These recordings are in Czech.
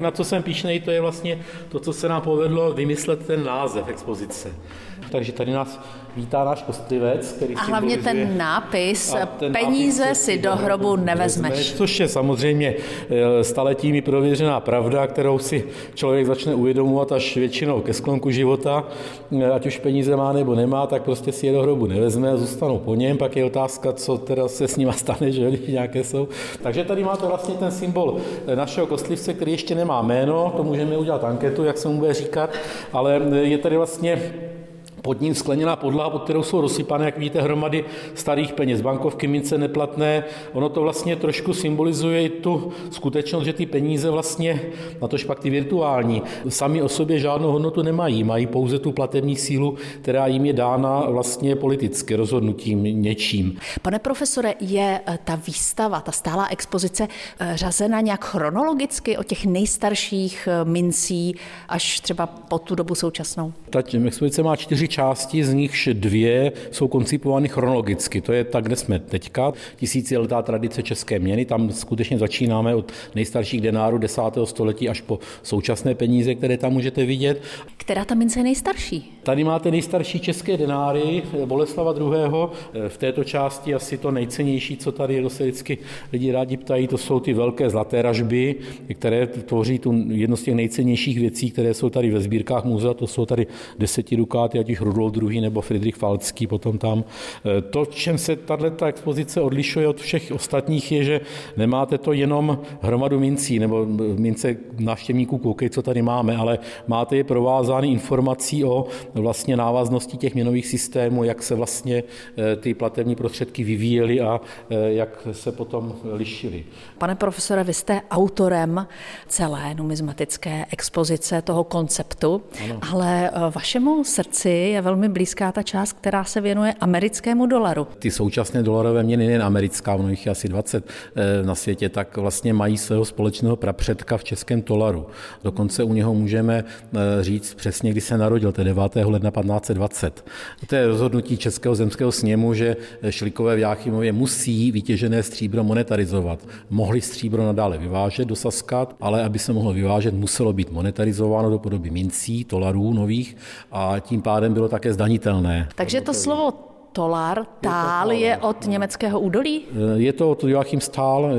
Na co jsem píšnej, to je vlastně to, co se nám povedlo vymyslet ten název expozice. Takže tady nás vítá náš kostlivec, který A hlavně ten nápis, ten peníze nápis, si do hrobu nevezmeš. Což je samozřejmě eh, staletími prověřená pravda, kterou si člověk začne uvědomovat až většinou ke sklonku života. Eh, Ať už peníze má nebo nemá, tak prostě si je do hrobu nevezme a zůstanou po něm. Pak je otázka, co teda se s nima stane, že když nějaké jsou. Takže tady máte vlastně ten symbol eh, našeho kostlivce, který ještě nemá jméno, to můžeme udělat anketu, jak se mu bude říkat, ale je tady vlastně pod ním skleněná podlaha, pod kterou jsou rozsypané, jak vidíte, hromady starých peněz, bankovky, mince neplatné. Ono to vlastně trošku symbolizuje i tu skutečnost, že ty peníze vlastně, na tož pak ty virtuální, sami o sobě žádnou hodnotu nemají. Mají pouze tu platební sílu, která jim je dána vlastně politicky rozhodnutím něčím. Pane profesore, je eh, ta výstava, ta stálá expozice eh, řazena nějak chronologicky od těch nejstarších eh, mincí až třeba po tu dobu současnou? Ta expozice má čtyři části, z nichž dvě jsou koncipovány chronologicky. To je tak, kde jsme teďka. Tisíciletá tradice české měny, tam skutečně začínáme od nejstarších denárů 10. století až po současné peníze, které tam můžete vidět. Která ta mince je nejstarší? Tady máte nejstarší české denáry Boleslava II. V této části asi to nejcennější, co tady je, se vždycky lidi rádi ptají, to jsou ty velké zlaté ražby, které tvoří tu jedno z těch nejcennějších věcí, které jsou tady ve sbírkách muzea. To jsou tady desetidukáty, ať už Rudolf II. nebo Friedrich Falcký potom tam. To, v čem se tato expozice odlišuje od všech ostatních, je, že nemáte to jenom hromadu mincí nebo mince návštěvníků koukej, co tady máme, ale máte je provázány informací o vlastně návaznosti těch měnových systémů, jak se vlastně eh, ty platební prostředky vyvíjely a eh, jak se potom lišily. Pane profesore, vy jste autorem celé numismatické expozice toho konceptu, ano. ale eh, vašemu srdci je velmi blízká ta část, která se věnuje americkému dolaru. Ty současné dolarové měny, nejen americká, ono jich je asi 20 na světě, tak vlastně mají svého společného prapředka v českém dolaru. Dokonce u něho můžeme říct přesně, kdy se narodil, to je 9. ledna 1520. To je rozhodnutí Českého zemského sněmu, že Šlikové v Jáchymově musí vytěžené stříbro monetarizovat. Mohli stříbro nadále vyvážet do Saska, ale aby se mohlo vyvážet, muselo být monetarizováno do podoby mincí, dolarů nových a tím pádem bylo také zdanitelné. Takže to slovo Tolar, tál je od německého údolí? Je to od Joachim Stál,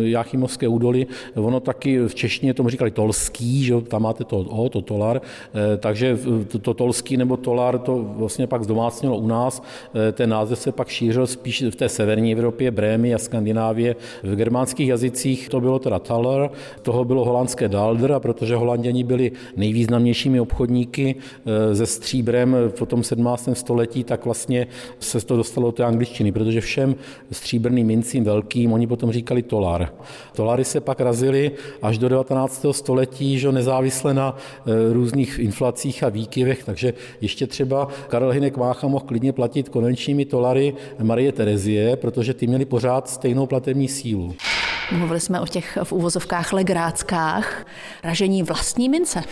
Joachimovské údolí. Ono taky v češtině tomu říkali tolský, že tam máte to O, to tolar. Takže to, to tolský nebo tolar to vlastně pak zdomácnilo u nás. Ten název se pak šířil spíš v té severní Evropě, Brémy a Skandinávie. V germánských jazycích to bylo teda taler, toho bylo holandské dalder, a protože holanděni byli nejvýznamnějšími obchodníky se stříbrem v tom 17. století, tak vlastně se to dostalo do té angličtiny, protože všem stříbrným mincím velkým oni potom říkali tolar. Tolary se pak razily až do 19. století, že nezávisle na různých inflacích a výkyvech, takže ještě třeba Karel Hynek Mácha mohl klidně platit konvenčními tolary Marie Terezie, protože ty měly pořád stejnou platební sílu. Mluvili jsme o těch v úvozovkách legráckách, ražení vlastní mince.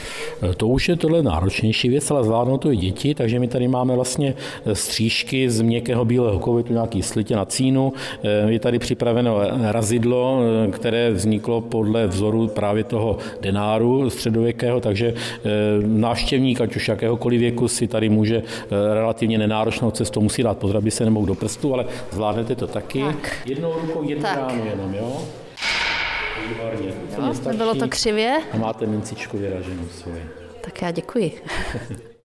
To už je tohle náročnější věc, ale zvládnou to i děti, takže my tady máme vlastně střížky z měkkého bílého kovu, je tu nějaký slitě na cínu, je tady připraveno razidlo, které vzniklo podle vzoru právě toho denáru středověkého, takže návštěvník, ať už jakéhokoliv věku, si tady může relativně nenáročnou cestou musí dát pozor, aby se nemohl do prstu, ale zvládnete to taky. Tak. Jednou rukou jednu tak. ránu jenom, jo? Výborně. Jo, nebylo to křivě? A máte mincičku vyraženou svoji. Tak já děkuji.